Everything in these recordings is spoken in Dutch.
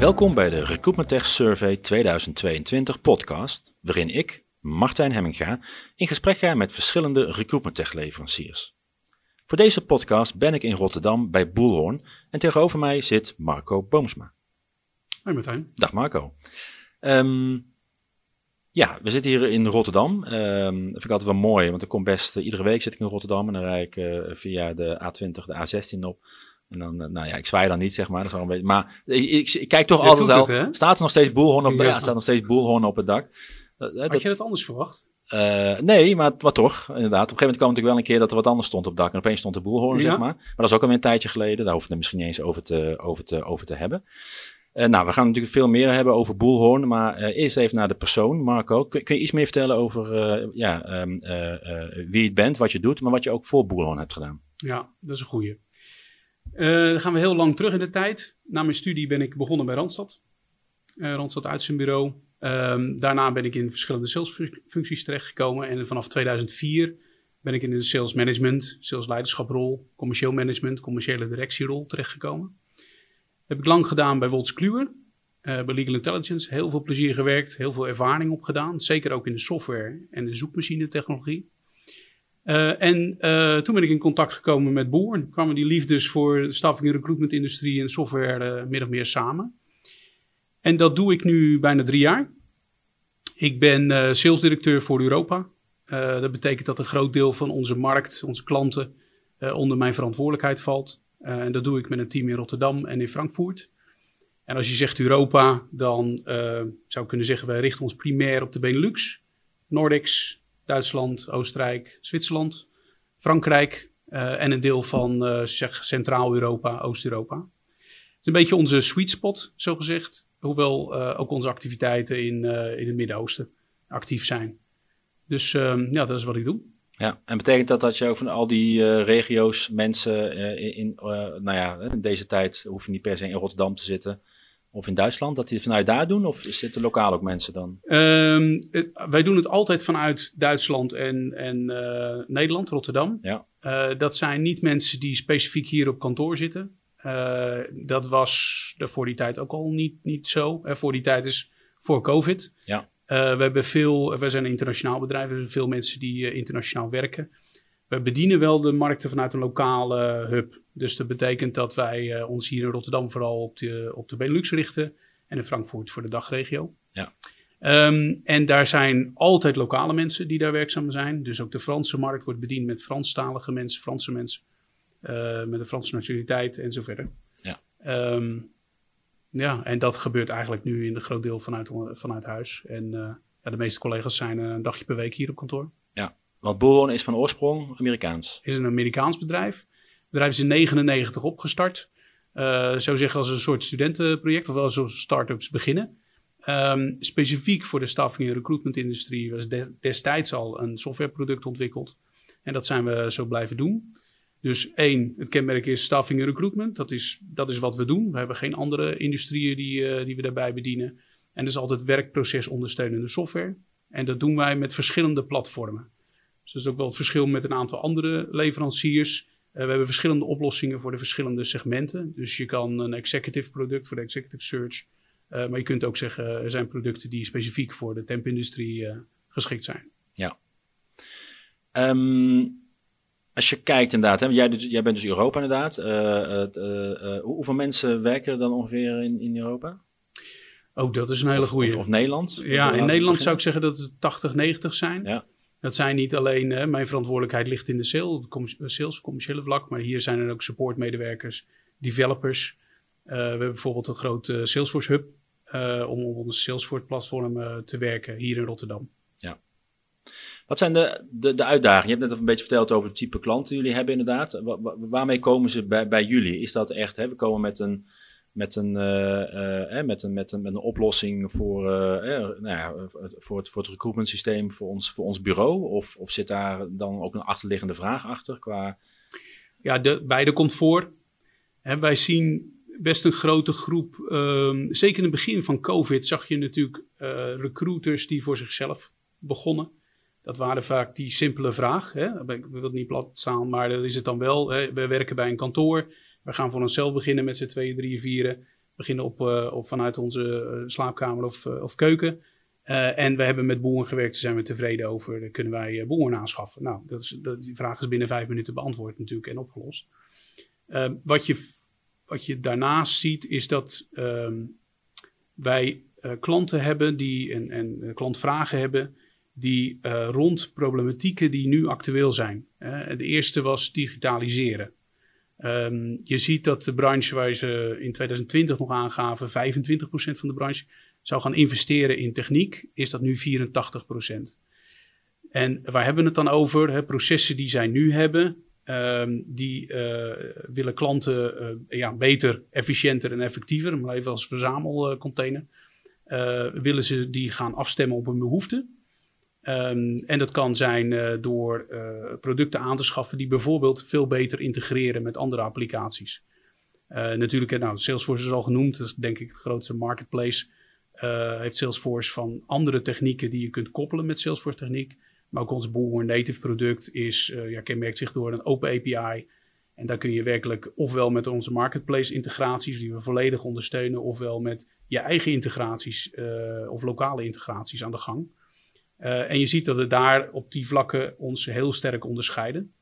Welkom bij de Recruitment Tech Survey 2022 podcast, waarin ik, Martijn Hemminga, in gesprek ga met verschillende Recruitment Tech leveranciers. Voor deze podcast ben ik in Rotterdam bij Boelhoorn en tegenover mij zit Marco Boomsma. Hoi Martijn. Dag Marco. Ehm, ja, we zitten hier in Rotterdam. Ehm, dat vind ik altijd wel mooi, want ik kom best, eh, iedere week zit ik in Rotterdam en dan rijd ik eh, via de A20, de A16 op. En dan, eh, nou ja, ik zwaai dan niet, zeg maar. Dat is wel een beetje, maar ik, ik, ik kijk toch Je altijd wel. het, staat er nog steeds boelhoorn op, Ja. ja, staat nog steeds boelhoorn op het dak. Dat- dat- Had je dat anders verwacht? eh, nee, maar, maar toch, inderdaad. Op een gegeven moment kwam natuurlijk wel een keer dat er wat anders stond op het dak. En opeens stond de boelhoorn, Ja. zeg maar. Maar dat is ook alweer een tijdje geleden. Daar hoeven we het misschien niet eens over te, over te, over te hebben. Eh, nou, we gaan natuurlijk veel meer hebben over boelhoorn. Maar eh, eerst even naar de persoon. Marco, kun, kun je iets meer vertellen over eh, ja, ehm, eh, eh, wie je bent, wat je doet, maar wat je ook voor boelhoorn hebt gedaan? Ja, dat is een goeie. Eh, dan gaan we heel lang terug in de tijd. Na mijn studie ben ik begonnen bij Randstad. Eh Randstad Uitzendbureau. Ehm daarna ben ik in verschillende salesfuncties terechtgekomen. En vanaf 2004 ben ik in de sales management, sales leiderschaprol, commercieel management, commerciële directierol terechtgekomen. Heb ik lang gedaan bij Wolters Kluwer, eh, bij Legal Intelligence. Heel veel plezier gewerkt, heel veel ervaring opgedaan. Zeker ook in de software en de zoekmachine technologie. Eh, en eh, toen ben ik in contact gekomen met Boer. Kwamen die liefdes voor de staffing en recruitment industrie en software eh, min of meer samen. En dat doe ik nu bijna drie jaar. Ik ben salesdirecteur voor Europa. Dat betekent dat een groot deel van onze markt, onze klanten, onder mijn verantwoordelijkheid valt. En dat doe ik met een team in Rotterdam en in Frankfurt. En als je zegt Europa, dan zou ik kunnen zeggen, wij richten ons primair op de Benelux, Nordics, Duitsland, Oostenrijk, Zwitserland, Frankrijk eh, en een deel van eh, Centraal-Europa, Oost-Europa. Het is een beetje onze sweet spot, zo gezegd. Hoewel eh, ook onze activiteiten in, in het Midden-Oosten actief zijn. Dus ehm, ja, dat is wat ik doe. Ja, en betekent dat dat je ook van al die regio's mensen in, nou ja, in deze tijd hoef je niet per se in Rotterdam te zitten of in Duitsland, dat die het vanuit daar doen? Of zitten lokaal ook mensen dan? Ehm, het- wij doen het altijd vanuit Duitsland en, en eh, Nederland, Rotterdam. Ja. Eh, dat zijn niet mensen die specifiek hier op kantoor zitten. Eh, dat was er voor die tijd ook al niet, niet zo. Voor die tijd is voor COVID. Ja. We, hebben veel, we zijn een internationaal bedrijf. We hebben veel mensen die internationaal werken. We bedienen wel de markten vanuit een lokale hub. Dus dat betekent dat wij eh, ons hier in Rotterdam vooral op de, op de Benelux richten. En in Frankfurt voor de dagregio. Ja. Ehm, en daar zijn altijd lokale mensen die daar werkzaam zijn. Dus ook de Franse markt wordt bediend met Franstalige mensen, Franse mensen. eh, met een Franse nationaliteit en zo verder. Ja. Ehm, ja, en dat gebeurt eigenlijk nu in een groot deel vanuit, vanuit huis. En eh, ja, de meeste collega's zijn een dagje per week hier op kantoor. Want Bullhorn is van oorsprong Amerikaans. is een Amerikaans bedrijf. Het bedrijf is in 1999 opgestart. Eh zo zeggen als een soort studentenproject, of wel zo start-ups beginnen. Ehm, specifiek voor de staffing en recruitment industrie was de- destijds al een softwareproduct ontwikkeld. En dat zijn we zo blijven doen. Dus één, het kenmerk is staffing en recruitment. Dat is, dat is wat we doen. We hebben geen andere industrieën die, eh, die we daarbij bedienen. En dat is altijd werkproces ondersteunende software. En dat doen wij met verschillende platformen. Dus dat is ook wel het verschil met een aantal andere leveranciers. Eh, we hebben verschillende oplossingen voor de verschillende segmenten. Dus je kan een executive product voor de executive search. eh, maar je kunt ook zeggen, er zijn producten die specifiek voor de tempindustrie eh geschikt zijn. Ehm, als je kijkt inderdaad, hè, jij, jij bent dus Europa inderdaad. Hoe- hoeveel mensen werken er dan ongeveer in, in Europa? Ook dat is een hele goede. Of, of Nederland? Ja, in Nederland zou ik zeggen dat het 80, 90 zijn. Ja. Dat zijn niet alleen, eh, mijn verantwoordelijkheid ligt in de sales, commerciële vlak, maar hier zijn er ook supportmedewerkers, developers. Eh, we hebben bijvoorbeeld een grote Salesforce hub eh, om op onze Salesforce platform eh, te werken hier in Rotterdam. Wat zijn de, de, de uitdagingen? Je hebt net een beetje verteld over het type klanten die jullie hebben inderdaad. Wa- waarmee komen ze bij, bij jullie? Is dat echt, hè, we komen met een, met een, eh, eh, hè, met een, met een, met een oplossing voor, eh, eh, nou ja, voor, het, voor het recruitment systeem voor ons, voor ons bureau? Of, of zit daar dan ook een achterliggende vraag achter qua... Ja, de, beide komt voor. Hè, wij zien best een grote groep, ehm, zeker in het begin van COVID zag je natuurlijk eh, recruiters die voor zichzelf begonnen. Dat waren vaak die simpele vraag. Hè? Ik wil het niet plat staan, maar dat is het dan wel. Hè? We werken bij een kantoor. We gaan voor onszelf beginnen met z'n tweeën, drieën, vieren. beginnen op, op vanuit onze slaapkamer of, of keuken. en we hebben met boeren gewerkt, daar zijn we tevreden over. Kunnen wij boeren aanschaffen? Nou, dat is, dat, die vraag is binnen vijf minuten beantwoord natuurlijk en opgelost. wat, je, wat je daarnaast ziet, is dat ehm, wij klanten hebben die, en, en klantvragen hebben die rond problematieken die nu actueel zijn. de eerste was digitaliseren. Um, je ziet dat de branche waar ze in 2020 nog aangaven, 25% van de branche zou gaan investeren in techniek, is dat nu 84%. En waar hebben we het dan over? Processen die zij nu hebben, um, die uh, willen klanten uh, ja, beter, efficiënter en effectiever, maar even als verzamelcontainer, willen ze die gaan afstemmen op hun behoeften. Um, en dat kan zijn uh, door uh, producten aan te schaffen die bijvoorbeeld veel beter integreren met andere applicaties. Uh, natuurlijk, nou, Salesforce is al genoemd, dat is denk ik het grootste marketplace. heeft Salesforce van andere technieken die je kunt koppelen met Salesforce techniek. Maar ook ons Bullhorn Native product is, ja, kenmerkt zich door een open API. En daar kun je werkelijk ofwel met onze marketplace integraties die we volledig ondersteunen, ofwel met je eigen integraties of lokale integraties aan de gang. Uh, en je ziet dat we daar op die vlakken ons heel sterk onderscheiden.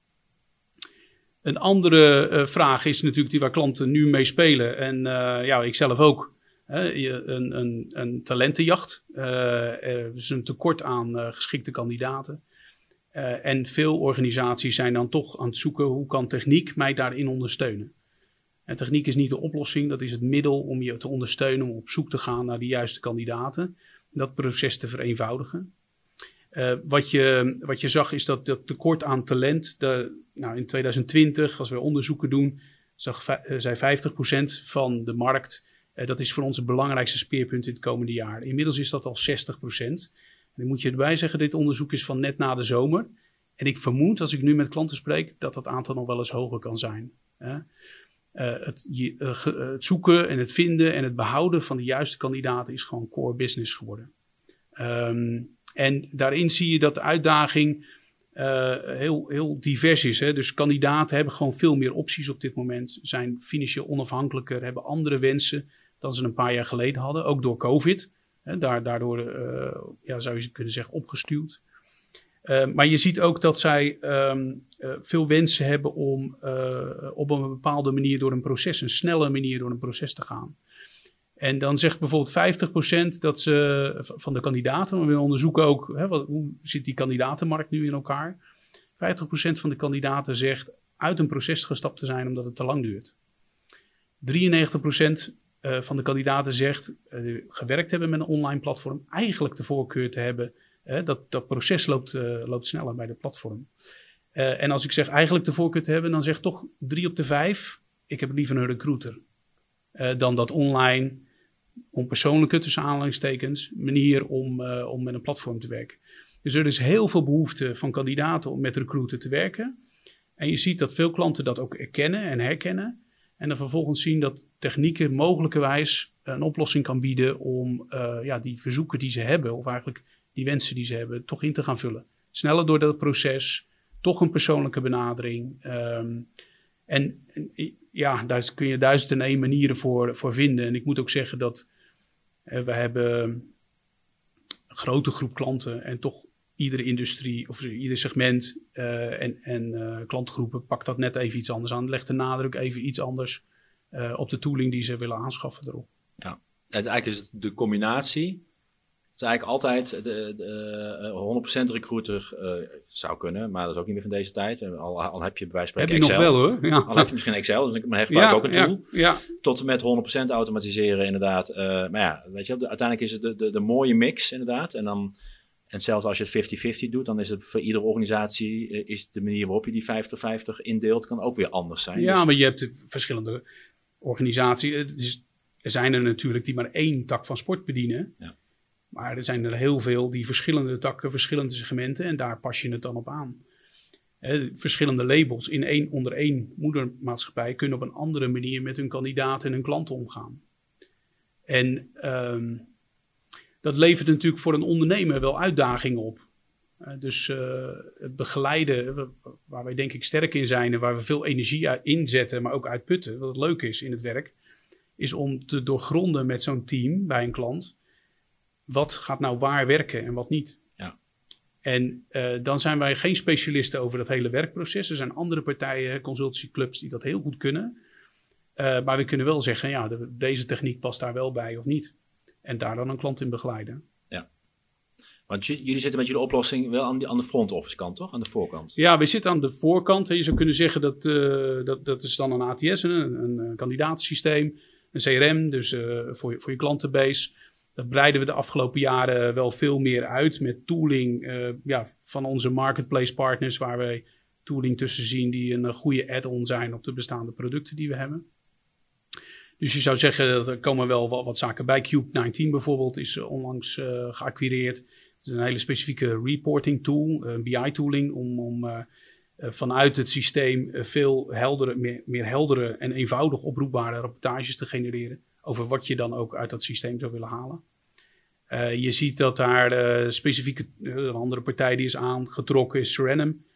Een andere uh, vraag is natuurlijk die waar klanten nu mee spelen. En uh, ja, ik zelf ook. een, een, een, talentenjacht. er is een tekort aan geschikte kandidaten. en veel organisaties zijn dan toch aan het zoeken hoe kan techniek mij daarin ondersteunen. En techniek is niet de oplossing, dat is het middel om je te ondersteunen om op zoek te gaan naar de juiste kandidaten. Dat proces te vereenvoudigen. Uh, wat, je, wat je zag is dat dat tekort aan talent, de, nou in 2020, als we onderzoeken doen, zag, uh, zei 50% van de markt, uh, dat is voor ons het belangrijkste speerpunt in het komende jaar. Inmiddels is dat al 60%. En dan moet je erbij zeggen, dit onderzoek is van net na de zomer. En ik vermoed, als ik nu met klanten spreek, dat dat aantal nog wel eens hoger kan zijn. Het, zoeken en het vinden en het behouden van de juiste kandidaten is gewoon core business geworden. Um, en daarin zie je dat de uitdaging uh, heel, heel divers is. Hè? Dus kandidaten hebben gewoon veel meer opties op dit moment, zijn financieel onafhankelijker, hebben andere wensen dan ze een paar jaar geleden hadden, ook door COVID. Hè? Daar, daardoor uh, ja, zou je kunnen zeggen opgestuurd. Uh, maar je ziet ook dat zij um, veel wensen hebben om op een bepaalde manier door een proces, een snelle manier door een proces te gaan. En dan zegt bijvoorbeeld 50% dat ze van de kandidaten, we onderzoeken ook hè, wat, hoe zit die kandidatenmarkt nu in elkaar. 50% van de kandidaten zegt uit een proces gestapt te zijn omdat het te lang duurt. 93% eh, van de kandidaten zegt uh, gewerkt hebben met een online platform, eigenlijk de voorkeur te hebben. dat dat proces loopt, uh, loopt sneller bij de platform. en als ik zeg eigenlijk de voorkeur te hebben, dan zegt toch drie op de vijf: ik heb liever een recruiter. dan dat online onpersoonlijke, tussen aanhalingstekens, manier om, uh, om met een platform te werken. Dus er is heel veel behoefte van kandidaten om met recruiter te werken. En je ziet dat veel klanten dat ook erkennen en herkennen. En dan vervolgens zien dat technieken mogelijkerwijs een oplossing kan bieden om uh, ja, die verzoeken die ze hebben, of eigenlijk die wensen die ze hebben, toch in te gaan vullen. Sneller door dat proces, toch een persoonlijke benadering. Um, en, ja, daar kun je duizend en één manieren voor, voor vinden. En ik moet ook zeggen dat we hebben een grote groep klanten en toch iedere industrie of ieder segment uh, en, en uh, klantgroepen pakt dat net even iets anders aan. Legt de nadruk even iets anders op de tooling die ze willen aanschaffen erop. Ja, eigenlijk is het de combinatie is eigenlijk altijd de, de, 100% eh, recruiter uh, zou kunnen, maar dat is ook niet meer van deze tijd. Al, al heb je bij wijze van. Heb je nog wel hoor. Ja. Al heb je misschien Excel, dus maar gebruik ja, ook een tool. Ja, ja. Tot en met 100% automatiseren inderdaad. Uh, maar ja, weet je, uiteindelijk is het de, de, de mooie mix inderdaad. En dan en zelfs als je het 50-50 doet, dan is het voor iedere organisatie, is de manier waarop je die 50-50 indeelt, kan ook weer anders zijn. Ja, dus... maar je hebt verschillende organisaties. er zijn er natuurlijk die maar één tak van sport bedienen. Ja. Maar er zijn er heel veel die verschillende takken, verschillende segmenten en daar pas je het dan op aan. verschillende labels in één, onder één moedermaatschappij kunnen op een andere manier met hun kandidaten en hun klanten omgaan. En ehm, dat levert natuurlijk voor een ondernemer wel uitdagingen op. dus uh, het begeleiden, waar wij denk ik sterk in zijn en waar we veel energie uit inzetten, maar ook uitputten, wat leuk is in het werk, is om te doorgronden met zo'n team bij een klant. Wat gaat nou waar werken en wat niet? Ja. En uh, dan zijn wij geen specialisten over dat hele werkproces. Er zijn andere partijen, consultancyclubs, die dat heel goed kunnen. Uh, maar we kunnen wel zeggen, ja, de, deze techniek past daar wel bij of niet. En daar dan een klant in begeleiden. Ja. Want jullie zitten met jullie oplossing wel aan, die, aan de front office kant, toch? Aan de voorkant. Ja, we zitten aan de voorkant. Je zou kunnen zeggen dat uh, dat, dat is dan een ATS, een, een, kandidatensysteem, een CRM, dus voor, je, voor je klantenbase. Dat breiden we de afgelopen jaren wel veel meer uit met tooling uh, ja, van onze marketplace partners, waar wij tooling tussen zien die een goede add-on zijn op de bestaande producten die we hebben. Dus je zou zeggen, er komen wel wat, zaken bij. Cube19 bijvoorbeeld is onlangs uh, geacquireerd. Het is een hele specifieke reporting tool, een BI-tooling, om, om vanuit het systeem veel heldere, meer, meer heldere en eenvoudig oproepbare rapportages te genereren. Over wat je dan ook uit dat systeem zou willen halen. Uh, je ziet dat daar specifieke, een andere partij die is aangetrokken is Serenum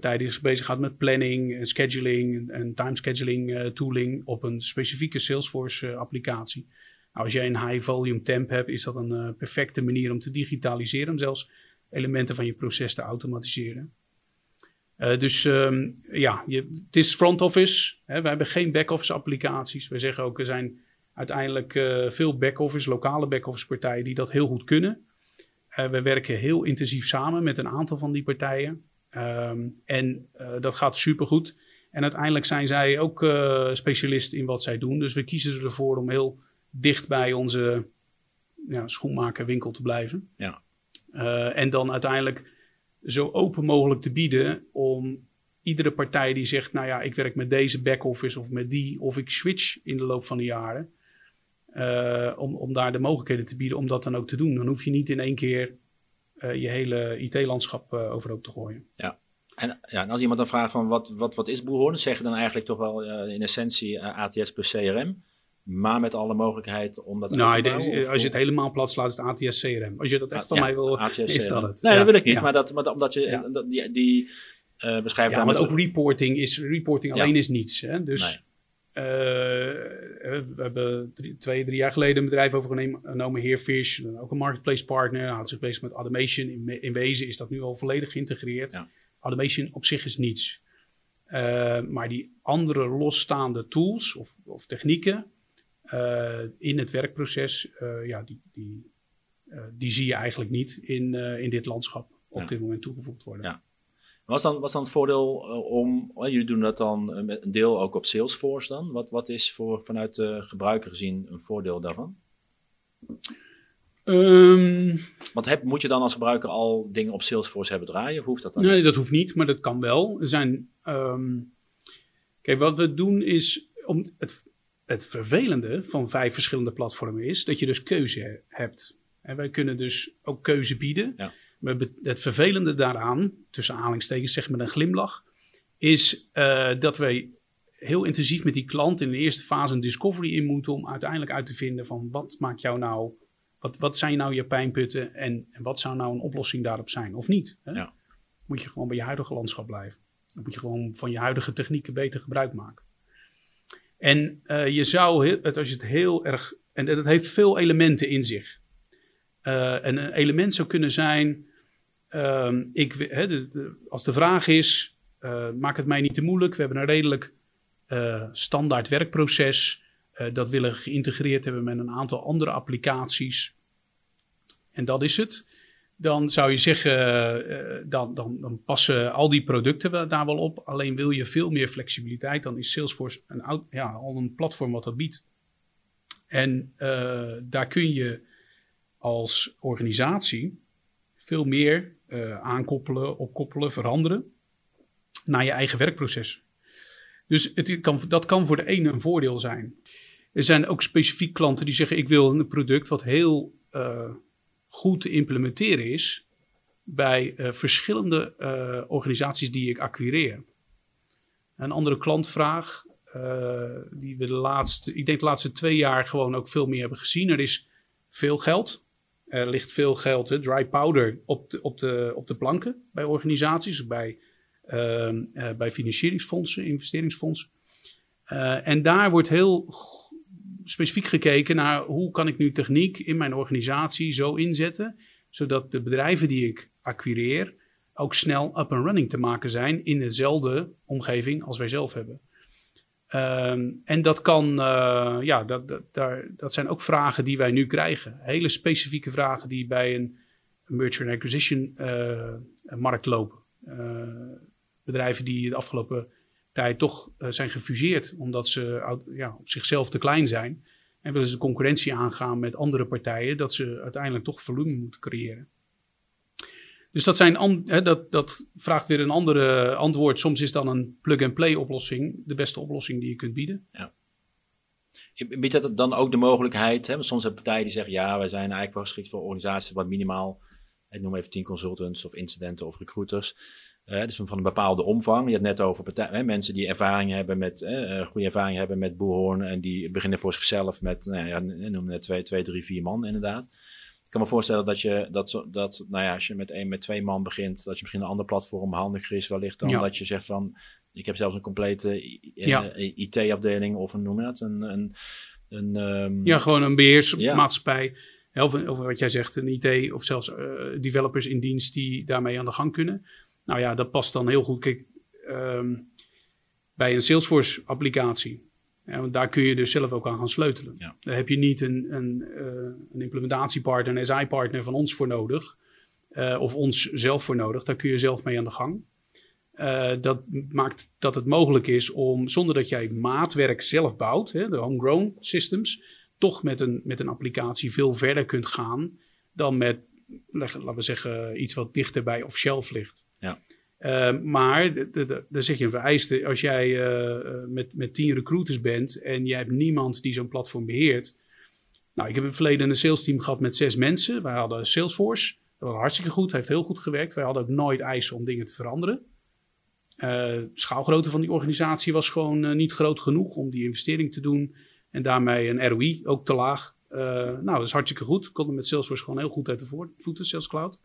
partij die zich bezighoudt met planning, scheduling en timescheduling uh, tooling op een specifieke Salesforce applicatie. Nou, als jij een high volume temp hebt, is dat een perfecte manier om te digitaliseren, om zelfs elementen van je proces te automatiseren. dus um, ja, het is front office. Hè, we hebben geen back-office applicaties. We zeggen ook, er zijn uiteindelijk veel back-office, lokale back-office partijen die dat heel goed kunnen. we werken heel intensief samen met een aantal van die partijen. Um, en uh, dat gaat supergoed. En uiteindelijk zijn zij ook specialist in wat zij doen. Dus we kiezen ervoor om heel dicht bij onze ja, schoenmakerwinkel te blijven. Ja. En dan uiteindelijk zo open mogelijk te bieden om iedere partij die zegt, nou ja, ik werk met deze back-office of met die, of ik switch in de loop van de jaren, uh, om, om daar de mogelijkheden te bieden om dat dan ook te doen. Dan hoef je niet in één keer uh, je hele IT-landschap uh, overhoop te gooien. Ja. En, ja, en als iemand dan vraagt van wat, wat, wat is Boerhoorn, zeg je dan eigenlijk toch wel in essentie ATS plus CRM, maar met alle mogelijkheid om dat nou, te bouwen, de, Als je het helemaal plat slaat, is het ATS CRM. Als je dat echt van ja, mij wil, ATS, is dat het. Nee, ja. dat wil ik niet, maar, dat, maar omdat je dat, die, die uh, beschrijft Ja, maar ook reporting is reporting alleen is niets. Hè? Dus Nee. Uh, we hebben drie, twee, drie jaar geleden een bedrijf overgenomen, Heerfish, ook een marketplace partner, houdt zich bezig met automation. In, in wezen is dat nu al volledig geïntegreerd. Ja. Automation op zich is niets. Uh, maar die andere losstaande tools of, of technieken uh, in het werkproces, ja, die, die, die zie je eigenlijk niet in, in dit landschap op Ja. dit moment toegevoegd worden. Ja. Was dan, was dan het voordeel uh, om, uh, jullie doen dat dan uh, met een deel ook op Salesforce dan? Wat, wat is voor, vanuit de gebruiker gezien een voordeel daarvan? Um, Want heb, moet je dan als gebruiker al dingen op Salesforce hebben draaien? Of hoeft dat dan nee, niet? dat hoeft niet, maar dat kan wel. Er zijn, um, kijk, wat we doen is, om het, het vervelende van vijf verschillende platformen is dat je dus keuze he- hebt. En wij kunnen dus ook keuze bieden. Ja. Het vervelende daaraan, tussen aanhalingstekens zeg met een glimlach, is uh, dat wij heel intensief met die klant in de eerste fase een discovery in moeten om uiteindelijk uit te vinden van wat maakt jou nou, wat, wat zijn nou je pijnputten en, en wat zou nou een oplossing daarop zijn of niet. Hè? Ja. Moet je gewoon bij je huidige landschap blijven. Dan moet je gewoon van je huidige technieken beter gebruik maken. En uh, je zou, het, als je het heel erg, en dat heeft veel elementen in zich. Uh, en een element zou kunnen zijn, uh, ik, als de vraag is, uh, maak het mij niet te moeilijk. We hebben een redelijk uh, standaard werkproces. Uh, dat willen we geïntegreerd hebben met een aantal andere applicaties. En dat is het. Dan zou je zeggen, dan, dan, dan, passen al die producten daar wel op. Alleen wil je veel meer flexibiliteit, dan is Salesforce een, ja, al een platform wat dat biedt. En daar kun je als organisatie veel meer uh, aankoppelen, opkoppelen, veranderen naar je eigen werkproces. Dus het kan, dat kan voor de ene een voordeel zijn. Er zijn ook specifiek klanten die zeggen: Ik wil een product wat heel uh, goed te implementeren is bij uh, verschillende organisaties die ik acquireer. Een andere klantvraag, die we de laatste, ik denk de laatste twee jaar gewoon ook veel meer hebben gezien. Er is veel geld. Er ligt veel geld, dry powder, op de, op, de, op de planken bij organisaties, bij uh, uh, bij financieringsfondsen, investeringsfondsen. Uh, en daar wordt heel specifiek gekeken naar hoe kan ik nu techniek in mijn organisatie zo inzetten, zodat de bedrijven die ik acquireer ook snel up and running te maken zijn in dezelfde omgeving als wij zelf hebben. Ehm, en dat kan, uh, ja, dat, dat, daar, dat zijn ook vragen die wij nu krijgen. Hele specifieke vragen die bij een, merger and acquisition uh, markt lopen. Uh, bedrijven die de afgelopen tijd toch zijn gefuseerd, omdat ze ja, op zichzelf te klein zijn. En willen ze concurrentie aangaan met andere partijen, dat ze uiteindelijk toch volume moeten creëren. Dus dat, zijn dat, dat vraagt weer een andere antwoord. Soms is dan een plug-and-play oplossing de beste oplossing die je kunt bieden. Ja. Biedt dat dan ook de mogelijkheid? Hè? Want soms hebben partijen die zeggen: ja, wij zijn eigenlijk wel geschikt voor organisaties wat minimaal, ik noem even tien consultants of incidenten of recruiters. Uh, dus van een bepaalde omvang. Je had net over partij, hè, mensen die ervaring hebben met, uh, goede ervaring hebben met boehoorn en die beginnen voor zichzelf met, nou ja, noem net twee, twee, drie, vier man inderdaad. Kan me voorstellen dat je, dat, dat nou ja, als je met één, met twee man begint, dat je misschien een ander platform handiger is wellicht dan dat je zegt van, ik heb zelfs een complete IT-afdeling of een, noem je dat, een, een, een um, ja, gewoon een beheersmaatschappij. Ja. Of, of wat jij zegt, een IT of zelfs uh, developers in dienst die daarmee aan de gang kunnen. Nou ja, dat past dan heel goed. Kijk, um, bij een Salesforce applicatie ja, want daar kun je dus zelf ook aan gaan sleutelen. Ja. Daar heb je niet een, een, uh, een implementatiepartner, een SI-partner van ons voor nodig. Uh, of ons zelf voor nodig. Daar kun je zelf mee aan de gang. Uh, dat maakt dat het mogelijk is om, zonder dat jij maatwerk zelf bouwt, hè, de homegrown systems, toch met een, met een applicatie veel verder kunt gaan dan met, laten we zeggen, iets wat dichter bij off-shelf ligt. Uh, maar daar zeg je een vereiste. Als jij uh, met, met tien recruiters bent en je hebt niemand die zo'n platform beheert. Nou, ik heb in het verleden een sales team gehad met zes mensen. Wij hadden Salesforce. Dat was hartstikke goed, heeft heel goed gewerkt. Wij hadden ook nooit eisen om dingen te veranderen. Uh, schaalgrootte van die organisatie was gewoon niet groot genoeg om die investering te doen. En daarmee een ROI ook te laag. nou, dat is hartstikke goed. Konden met Salesforce gewoon heel goed uit de voeten, Sales Cloud.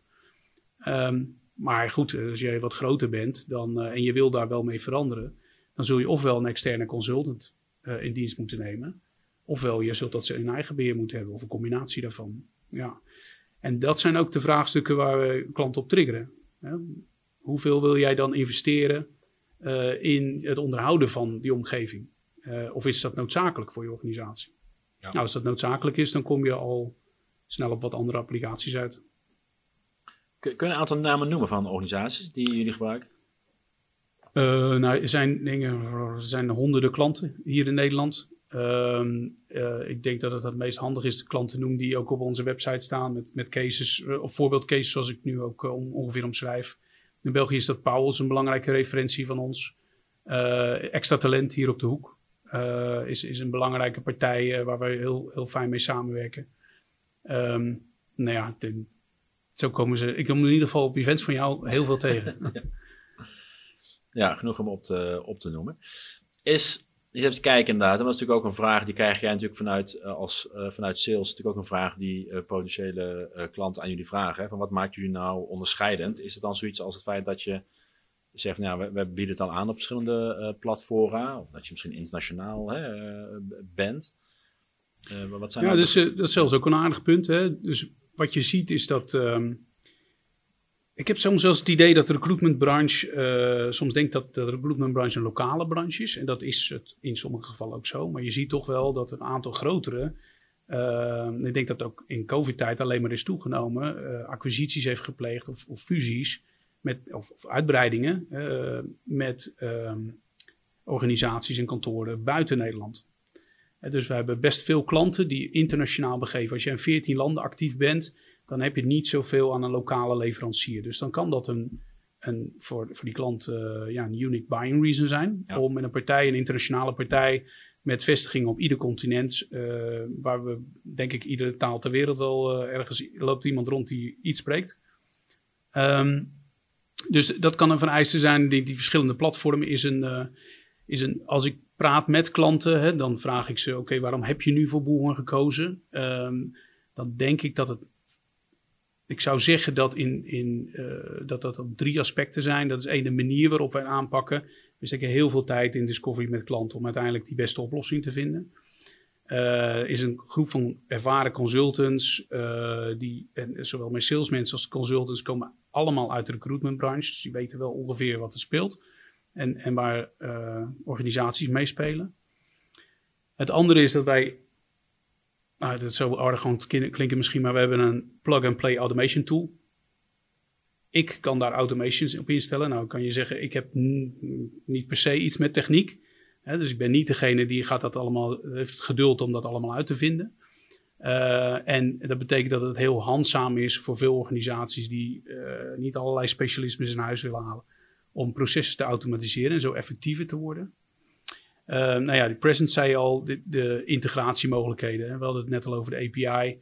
Um, maar goed, als jij wat groter bent dan, uh, en je wil daar wel mee veranderen, dan zul je ofwel een externe consultant uh, in dienst moeten nemen, ofwel je zult dat ze in eigen beheer moeten hebben, of een combinatie daarvan. Ja. En dat zijn ook de vraagstukken waar we klanten op triggeren. Hè? Hoeveel wil jij dan investeren uh, in het onderhouden van die omgeving? of is dat noodzakelijk voor je organisatie? Ja. Nou, als dat noodzakelijk is, dan kom je al snel op wat andere applicaties uit. Kun je een aantal namen noemen van organisaties die jullie gebruiken? Uh, nou, er zijn, er zijn honderden klanten hier in Nederland. Uh, uh, ik denk dat het het meest handig is de klanten noemen die ook op onze website staan met, met cases, eh, of voorbeeldcases zoals ik nu ook ongeveer omschrijf. In België is dat Pauwels een belangrijke referentie van ons. extra talent hier op de hoek is, is een belangrijke partij waar we heel, heel fijn mee samenwerken. Um, nou ja, de, zo komen ze. Ik kom in ieder geval op events van jou heel veel tegen. ja. genoeg om op te, op te noemen. Is, je even te kijken inderdaad, dat was natuurlijk ook een vraag, die krijg jij natuurlijk vanuit, uh, als, uh, vanuit sales, natuurlijk ook een vraag die uh, potentiële klanten aan jullie vragen. Hè, van wat maakt jullie nou onderscheidend? Is het dan zoiets als het feit dat je zegt, nou, we, we bieden het al aan op verschillende platformen, of dat je misschien internationaal hè, bent? wat zijn ja, nou dus, dat is zelfs ook een aardig punt. Hè? Dus wat je ziet is dat. Um, ik heb soms zelfs het idee dat de recruitmentbranche. Uh, soms denkt dat de recruitmentbranche een lokale branche is. En dat is het in sommige gevallen ook zo. Maar je ziet toch wel dat een aantal grotere. Uh, ik denk dat ook in COVID-tijd alleen maar is toegenomen. Uh, acquisities heeft gepleegd of, of fusies. Met, of, uitbreidingen met um, organisaties en kantoren buiten Nederland. Dus we hebben best veel klanten die internationaal begeven. Als je in 14 landen actief bent, dan heb je niet zoveel aan een lokale leverancier. Dus dan kan dat een, een, voor, voor die klant uh, ja, een unique buying reason zijn. Om met een partij, een internationale partij, met vestiging op ieder continent, uh, waar we denk ik iedere taal ter wereld wel uh, ergens loopt iemand rond die iets spreekt. Um, dus dat kan een vereiste zijn. Die, die verschillende platformen is een, is een als ik praat met klanten, hè, dan vraag ik ze: Oké, waarom heb je nu voor Boelman gekozen? Um, dan denk ik dat het. Ik zou zeggen dat, in, in, uh, dat dat op drie aspecten zijn. Dat is één, de manier waarop wij aanpakken. We steken heel veel tijd in discovery met klanten om uiteindelijk die beste oplossing te vinden. uh, is een groep van ervaren consultants, uh, die, en zowel met salesmensen als consultants komen allemaal uit de recruitmentbranche. Dus die weten wel ongeveer wat er speelt en, en waar uh, organisaties meespelen. Het andere is dat wij, nou, dat is zo arrogant klinken misschien, maar we hebben een plug-and-play automation tool. Ik kan daar automations op instellen. Nou kan je zeggen, ik heb niet per se iets met techniek dus ik ben niet degene die gaat dat allemaal, heeft geduld om dat allemaal uit te vinden. Uh, en dat betekent dat het heel handzaam is voor veel organisaties die uh, niet allerlei specialismes in huis willen halen. Om processen te automatiseren en zo effectiever te worden. Uh, nou ja, die Present zei al, de, de integratiemogelijkheden. We hadden het net al over de API.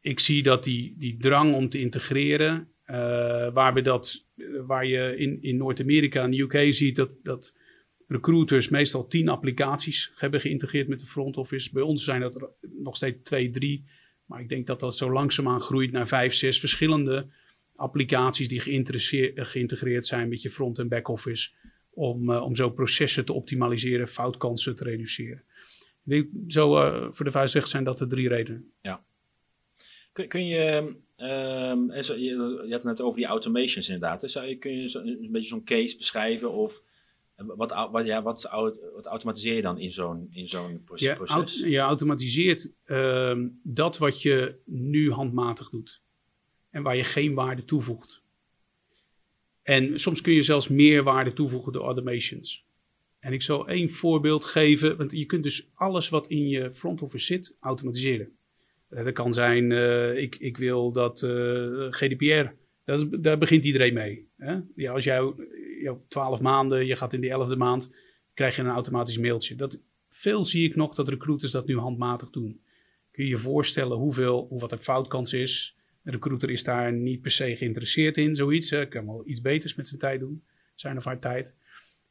ik zie dat die, die drang om te integreren, waar we dat waar je in, in Noord-Amerika en de UK ziet dat, dat recruiters meestal tien applicaties hebben geïntegreerd met de front office. Bij ons zijn dat nog steeds twee, drie. Maar ik denk dat dat zo langzaamaan groeit naar vijf, zes verschillende applicaties die geïntegreerd zijn met je front- en back-office. Om, uh, om zo processen te optimaliseren, foutkansen te reduceren. Ik denk, zo uh, voor de vuist weg zijn dat de drie redenen. Ja. Kun, kun je Um, zo, je, je, had het net over die automations inderdaad. Zou je, kun je zo, een beetje zo'n case beschrijven of wat, wat, ja, wat, wat automatiseer je dan in zo'n in zo'n proces? Je, je automatiseert uh, dat wat je nu handmatig doet en waar je geen waarde toevoegt. En soms kun je zelfs meer waarde toevoegen door automations. En ik zal één voorbeeld geven, want je kunt dus alles wat in je front office zit automatiseren. Eh, dat kan zijn, uh, ik, ik wil dat uh, GDPR, dat daar begint iedereen mee. Hè? Ja, als jij twaalf maanden, je gaat in die elfde maand, krijg je een automatisch mailtje. Dat, veel zie ik nog dat recruiters dat nu handmatig doen. Kun je je voorstellen hoeveel, hoe wat de foutkans is? Een recruiter is daar niet per se geïnteresseerd in, zoiets. Hè? Kan wel iets beters met zijn tijd doen, zijn of haar tijd.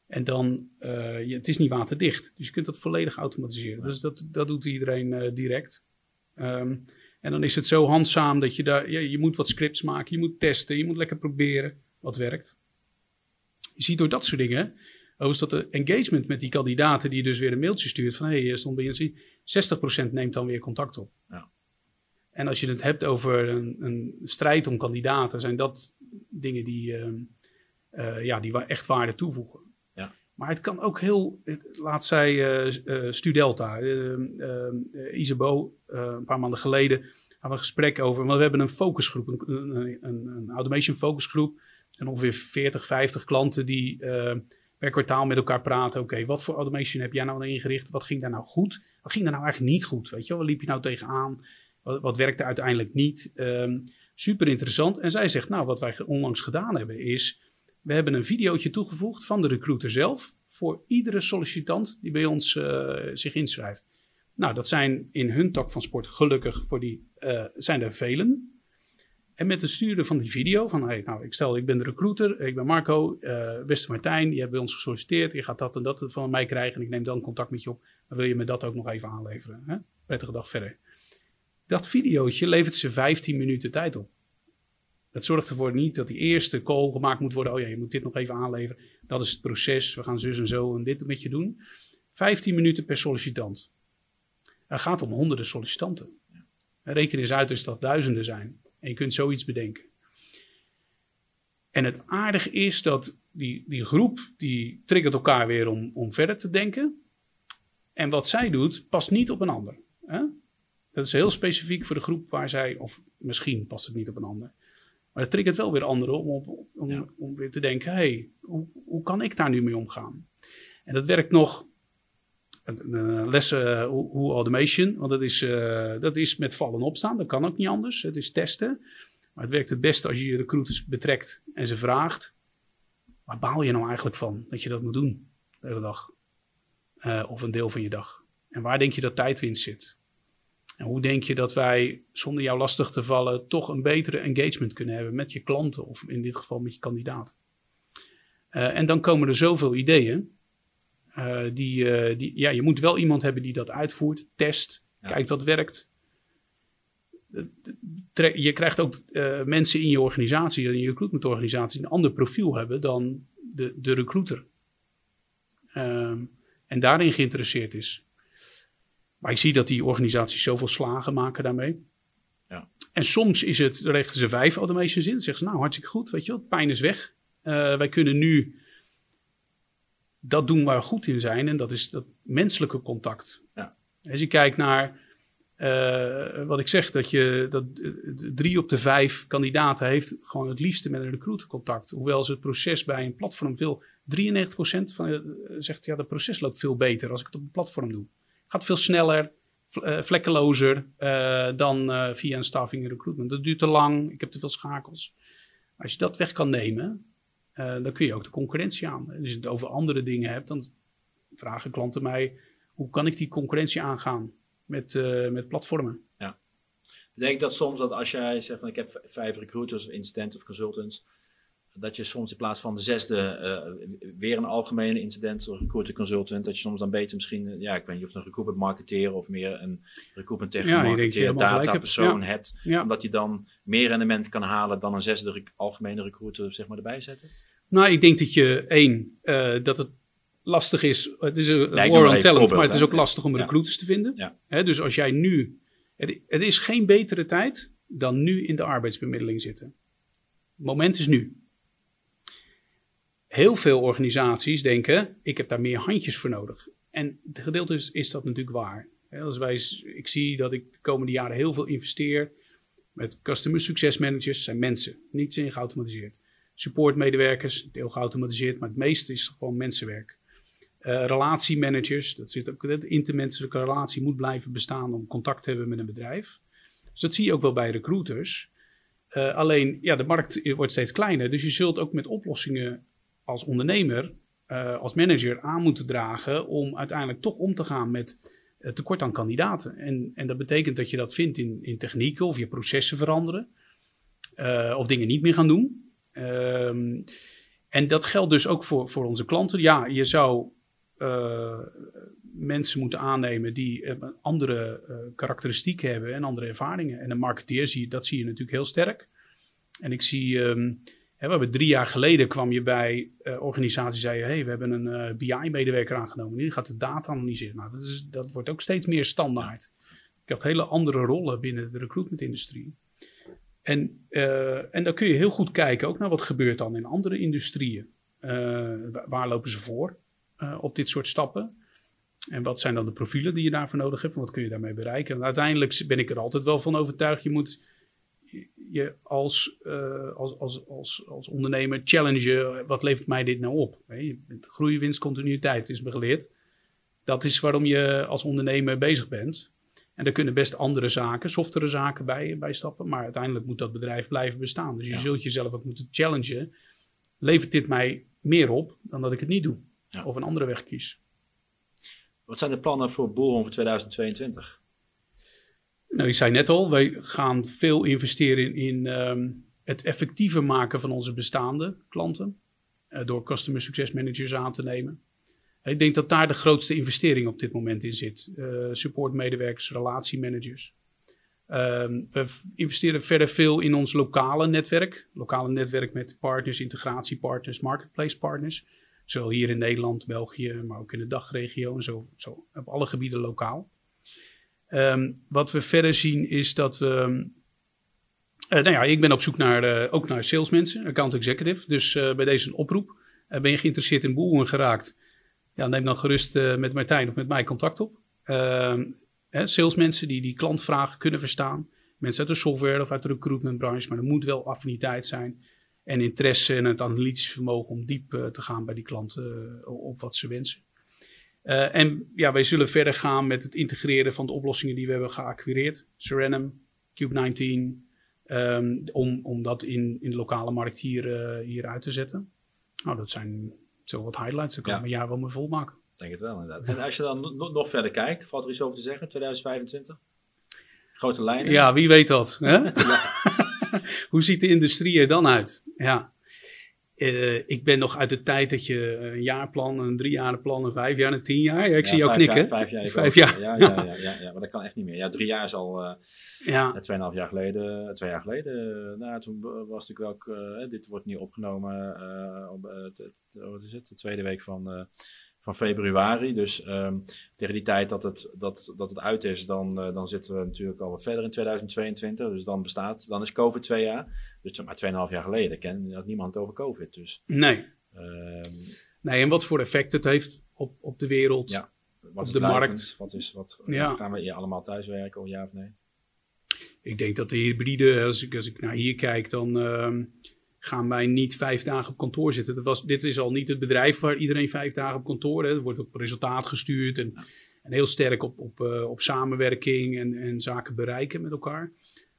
En dan, uh, je, het is niet waterdicht. Dus je kunt dat volledig automatiseren. Dus dat, dat doet iedereen uh, direct. Um, en dan is het zo handzaam dat je daar, ja, je moet wat scripts maken, je moet testen, je moet lekker proberen wat werkt. Je ziet door dat soort dingen, overigens dat de engagement met die kandidaten die dus weer een mailtje stuurt van hé, hey, stond bij je 60% neemt dan weer contact op. Ja. En als je het hebt over een, een, strijd om kandidaten, zijn dat dingen die, uh, uh, ja, die echt waarde toevoegen. Maar het kan ook heel, laat zij uh, Studelta, Isabo, een paar maanden geleden, hadden we een gesprek over. Want we hebben een focusgroep, een, een, een automation focusgroep. En ongeveer 40, 50 klanten die per kwartaal met elkaar praten. Oké, wat voor automation heb jij nou ingericht? Wat ging daar nou goed? Wat ging daar nou eigenlijk niet goed? Weet je wel, waar liep je nou tegenaan? Wat, wat werkte uiteindelijk niet? Um, super interessant. En zij zegt, nou, wat wij onlangs gedaan hebben is we hebben een videootje toegevoegd van de recruiter zelf voor iedere sollicitant die bij ons uh, zich inschrijft. Nou, dat zijn in hun tak van sport gelukkig voor die uh, zijn er velen. En met het sturen van die video van, hey, nou, ik stel, ik ben de recruiter, ik ben Marco, uh, beste Martijn, je hebt bij ons gesolliciteerd, je gaat dat en dat van mij krijgen en ik neem dan contact met je op. Dan wil je me dat ook nog even aanleveren. Hè? Prettige dag verder. Dat videootje levert ze 15 minuten tijd op. Dat zorgt ervoor niet dat die eerste call gemaakt moet worden. Oh ja, je moet dit nog even aanleveren. Dat is het proces. We gaan zus en zo en dit met je doen. 15 minuten per sollicitant. Er gaat om honderden sollicitanten. Reken eens uit dus dat duizenden zijn. En je kunt zoiets bedenken. En het aardige is dat die, die groep, die triggert elkaar weer om, om verder te denken. En wat zij doet, past niet op een ander. Dat is heel specifiek voor de groep waar zij, of misschien past het niet op een ander. Maar het triggert wel weer anderen om, om, om, weer te denken: hey, hoe, hoe kan ik daar nu mee omgaan? En dat werkt nog. lessen hoe, hoe automation, want dat is, uh, dat is met vallen opstaan, dat kan ook niet anders. Het is testen. Maar het werkt het beste als je je recruiters betrekt en ze vraagt: waar baal je nou eigenlijk van dat je dat moet doen de hele dag? Uh, of een deel van je dag. En waar denk je dat tijdwinst zit? En hoe denk je dat wij, zonder jou lastig te vallen, toch een betere engagement kunnen hebben met je klanten of in dit geval met je kandidaat? Uh, en dan komen er zoveel ideeën. Uh, die, uh, die, ja, je moet wel iemand hebben die dat uitvoert, test, ja. kijkt wat werkt. Je krijgt ook mensen in je organisatie, in je recruitmentorganisatie, een ander profiel hebben dan de, de recruiter. Ehm, en daarin geïnteresseerd is. Maar ik zie dat die organisaties zoveel slagen maken daarmee. Ja. En soms is het, richten ze vijf automations in. Dan zeggen ze, nou hartstikke goed, weet je wel, pijn is weg. Uh, wij kunnen nu dat doen waar we goed in zijn. En dat is dat menselijke contact. Ja. Als je kijkt naar uh, wat ik zeg, dat, je, dat drie op de vijf kandidaten heeft gewoon het liefste met een recruiter contact. Hoewel ze het proces bij een platform veel, 93% van uh, zegt ja, het proces loopt veel beter als ik het op een platform doe. Gaat veel sneller, uh, vlekkelozer dan via een staffing en recruitment. Dat duurt te lang, ik heb te veel schakels. Als je dat weg kan nemen, dan kun je ook de concurrentie aan. Als je het over andere dingen hebt, dan vragen klanten mij, hoe kan ik die concurrentie aangaan? met, met platformen. Ja. Ik denk dat soms dat als jij zegt van ik heb vijf recruiters of of consultants, dat je soms in plaats van de zesde uh, weer een algemene incident of recruiter consultant, dat je soms dan beter misschien, uh, ja, ik weet niet of een recruitment marketeer of meer een recruitment ja, marketeer, data persoon ja. hebt, ja. omdat je dan meer rendement kan halen dan een zesde rec algemene recruiter zeg maar erbij zetten? Nou, ik denk dat je één, uh, dat het lastig is. Het is een war on talent, maar het is ook lastig om recruiters te vinden. He, dus als jij nu. Er, is geen betere tijd dan nu in de arbeidsbemiddeling zitten. Het moment is nu. Heel veel organisaties denken: ik heb daar meer handjes voor nodig. En het gedeelte is, is dat natuurlijk waar. als wij, ik zie dat ik de komende jaren heel veel investeer met customer success managers, zijn mensen, niets in geautomatiseerd. Supportmedewerkers, deel geautomatiseerd, maar het meeste is gewoon mensenwerk. Uh, relatiemanagers, dat zit ook, de intermenselijke relatie moet blijven bestaan om contact te hebben met een bedrijf. Dus dat zie je ook wel bij recruiters. Uh, alleen, ja, de markt wordt steeds kleiner, dus je zult ook met oplossingen als ondernemer, uh, als manager aan moeten dragen om uiteindelijk toch om te gaan met tekort aan kandidaten. En, en dat betekent dat je dat vindt in, in technieken of je processen veranderen of dingen niet meer gaan doen. Ehm, en dat geldt dus ook voor, voor onze klanten. Ja, je zou mensen moeten aannemen die uh, andere karakteristieken hebben en andere ervaringen. En een marketeer, zie, dat zie je natuurlijk heel sterk. En ik zie, hè, we hebben drie jaar geleden kwam je bij organisaties zei je, hey, we hebben een BI-medewerker aangenomen. Die gaat de data analyseren. Nou, dat, is, dat wordt ook steeds meer standaard. Je hebt hele andere rollen binnen de recruitment-industrie. En, en dan kun je heel goed kijken ook naar wat gebeurt dan in andere industrieën. waar lopen ze voor? op dit soort stappen? En wat zijn dan de profielen die je daarvoor nodig hebt? En wat kun je daarmee bereiken? En uiteindelijk ben ik er altijd wel van overtuigd. Je moet je als, uh, als, als, als, als ondernemer challengen. Wat levert mij dit nou op? Groei, winst, continuïteit is me geleerd. Dat is waarom je als ondernemer bezig bent. En er kunnen best andere zaken, softere zaken bij, bij stappen. Maar uiteindelijk moet dat bedrijf blijven bestaan. Dus je zult jezelf ook moeten challengen. Levert dit mij meer op dan dat ik het niet doe? ja. of een andere weg kies. Wat zijn de plannen voor Boeron voor 2022? Nou, ik zei net al, wij gaan veel investeren in, um, het effectiever maken van onze bestaande klanten. Uh, door customer success managers aan te nemen. Ik denk dat daar de grootste investering op dit moment in zit. Uh, supportmedewerkers, relatiemanagers. Um, we investeren verder veel in ons lokale netwerk. Lokale netwerk met partners, integratiepartners, marketplace partners. Zowel hier in Nederland, België, maar ook in de dagregio en zo, zo op alle gebieden lokaal. Um, wat we verder zien is dat we. Uh, nou ja, ik ben op zoek naar, uh, ook naar salesmensen, account executive. Dus uh, bij deze oproep. ben je geïnteresseerd in boeren geraakt? Ja, neem dan gerust met Martijn of met mij contact op. Ehm, salesmensen die die klantvragen kunnen verstaan. Mensen uit de software of uit de recruitmentbranche, maar er moet wel affiniteit zijn en interesse en het analytisch vermogen om diep te gaan bij die klanten op wat ze wensen. Uh, en ja, wij zullen verder gaan met het integreren van de oplossingen die we hebben geacquireerd. Serenum, Cube19, um, om, om dat in, in de lokale markt hier, hier uit te zetten. Nou, dat zijn zo wat highlights. Daar kan ja. een jaar wel mee volmaken. Ik denk het wel, inderdaad. En als je dan nog verder kijkt, valt er iets over te zeggen, 2025? Grote lijnen? Ja, wie weet dat. Hè? Hoe ziet de industrie er dan uit? Ja. Uh, ik ben nog uit de tijd dat je een jaarplan, een driejarenplan, een vijf jaar, een tien jaar. Ja, ik ja, zie jou knikken. Jaar, vijf jaar. Vijf jaar. Ja, ja, ja, ja, ja, maar dat kan echt niet meer. Ja, drie jaar is al. Uh, ja. Tweeënhalf jaar geleden. Twee jaar geleden. Nou, toen was natuurlijk ook. Uh, dit wordt nu opgenomen. op, wat is het? De tweede week van van februari. Dus ehm, tegen die tijd dat het, dat, dat het uit is, dan, uh, dan zitten we natuurlijk al wat verder in 2022. Dus dan bestaat, dan is COVID twee jaar. Dus maar 2,5 jaar geleden kende had niemand over COVID. Dus, nee. Um, nee, en wat voor effect het heeft op, op de wereld, ja, wat op de markt. Wat is, wat, ja. Gaan we hier allemaal thuiswerken, of ja of nee? Ik denk dat de hybride, als ik, als ik naar hier kijk, dan uh, gaan wij niet vijf dagen op kantoor zitten. Dat was, dit is al niet het bedrijf waar iedereen vijf dagen op kantoor. Hè. Er wordt op resultaat gestuurd en, en heel sterk op, op, uh, op samenwerking en, en zaken bereiken met elkaar.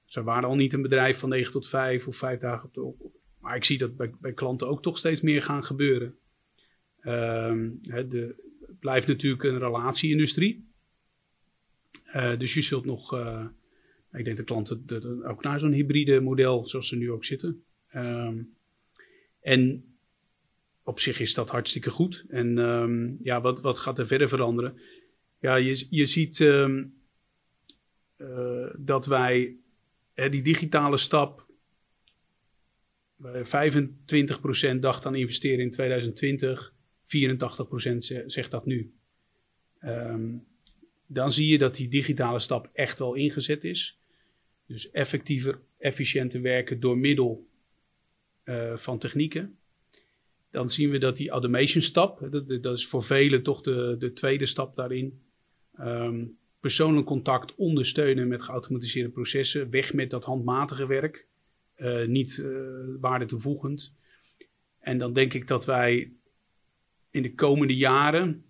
We waren al niet een bedrijf van 9 tot 5 of vijf dagen op de. Op, maar ik zie dat bij, bij klanten ook toch steeds meer gaan gebeuren. Um, de, het blijft natuurlijk een relatieindustrie. Uh, dus je zult nog. Uh, ik denk dat klanten de, de, ook naar zo'n hybride model, zoals ze nu ook zitten. Um, en op zich is dat hartstikke goed. En um, ja, wat, wat gaat er verder veranderen? Ja, je, je ziet um, uh, dat wij uh, die digitale stap. 25% dacht aan investeren in 2020, 84% zegt dat nu. Dan zie je dat die digitale stap echt wel ingezet is. Dus effectiever, efficiënter werken door middel uh, van technieken. Dan zien we dat die automation stap, dat, dat is voor velen toch de, de tweede stap daarin. Um, persoonlijk contact ondersteunen met geautomatiseerde processen. Weg met dat handmatige werk. Uh, niet uh, waarde toevoegend. En dan denk ik dat wij in de komende jaren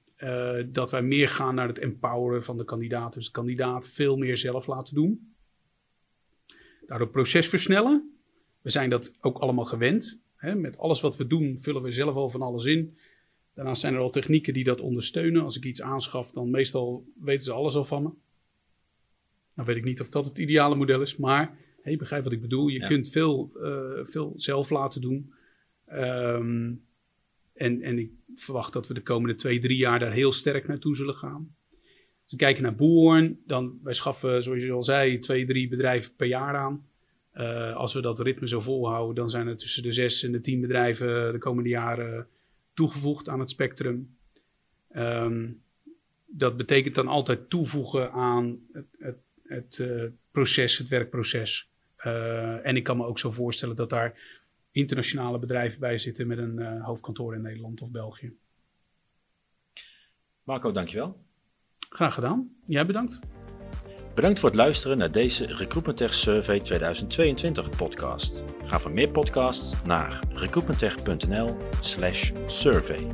dat wij meer gaan naar het empoweren van de kandidaat. Dus de kandidaat veel meer zelf laten doen. Daardoor proces versnellen. We zijn dat ook allemaal gewend. Hè? Met alles wat we doen vullen we zelf al van alles in. Daarnaast zijn er al technieken die dat ondersteunen. Als ik iets aanschaf, dan meestal weten ze alles al van me. Nou weet ik niet of dat het ideale model is, maar hey, je begrijpt wat ik bedoel. Je ja. kunt veel, uh, veel zelf laten doen. Um, en, en ik verwacht dat we de komende twee, drie jaar daar heel sterk naartoe zullen gaan. Als we kijken naar Boern, dan wij schaffen, zoals je al zei, twee, drie bedrijven per jaar aan. Uh, als we dat ritme zo volhouden, dan zijn er tussen de zes en de tien bedrijven de komende jaren toegevoegd aan het spectrum. Um, dat betekent dan altijd toevoegen aan het, het, het uh, proces, het werkproces. Uh, en ik kan me ook zo voorstellen dat daar internationale bedrijven bij zitten met een hoofdkantoor in Nederland of België. Marco, dankjewel. Graag gedaan. Jij bedankt. Bedankt voor het luisteren naar deze Recruitment Tech Survey 2022 podcast. Ga voor meer podcasts naar recruitmenttech.nl/survey.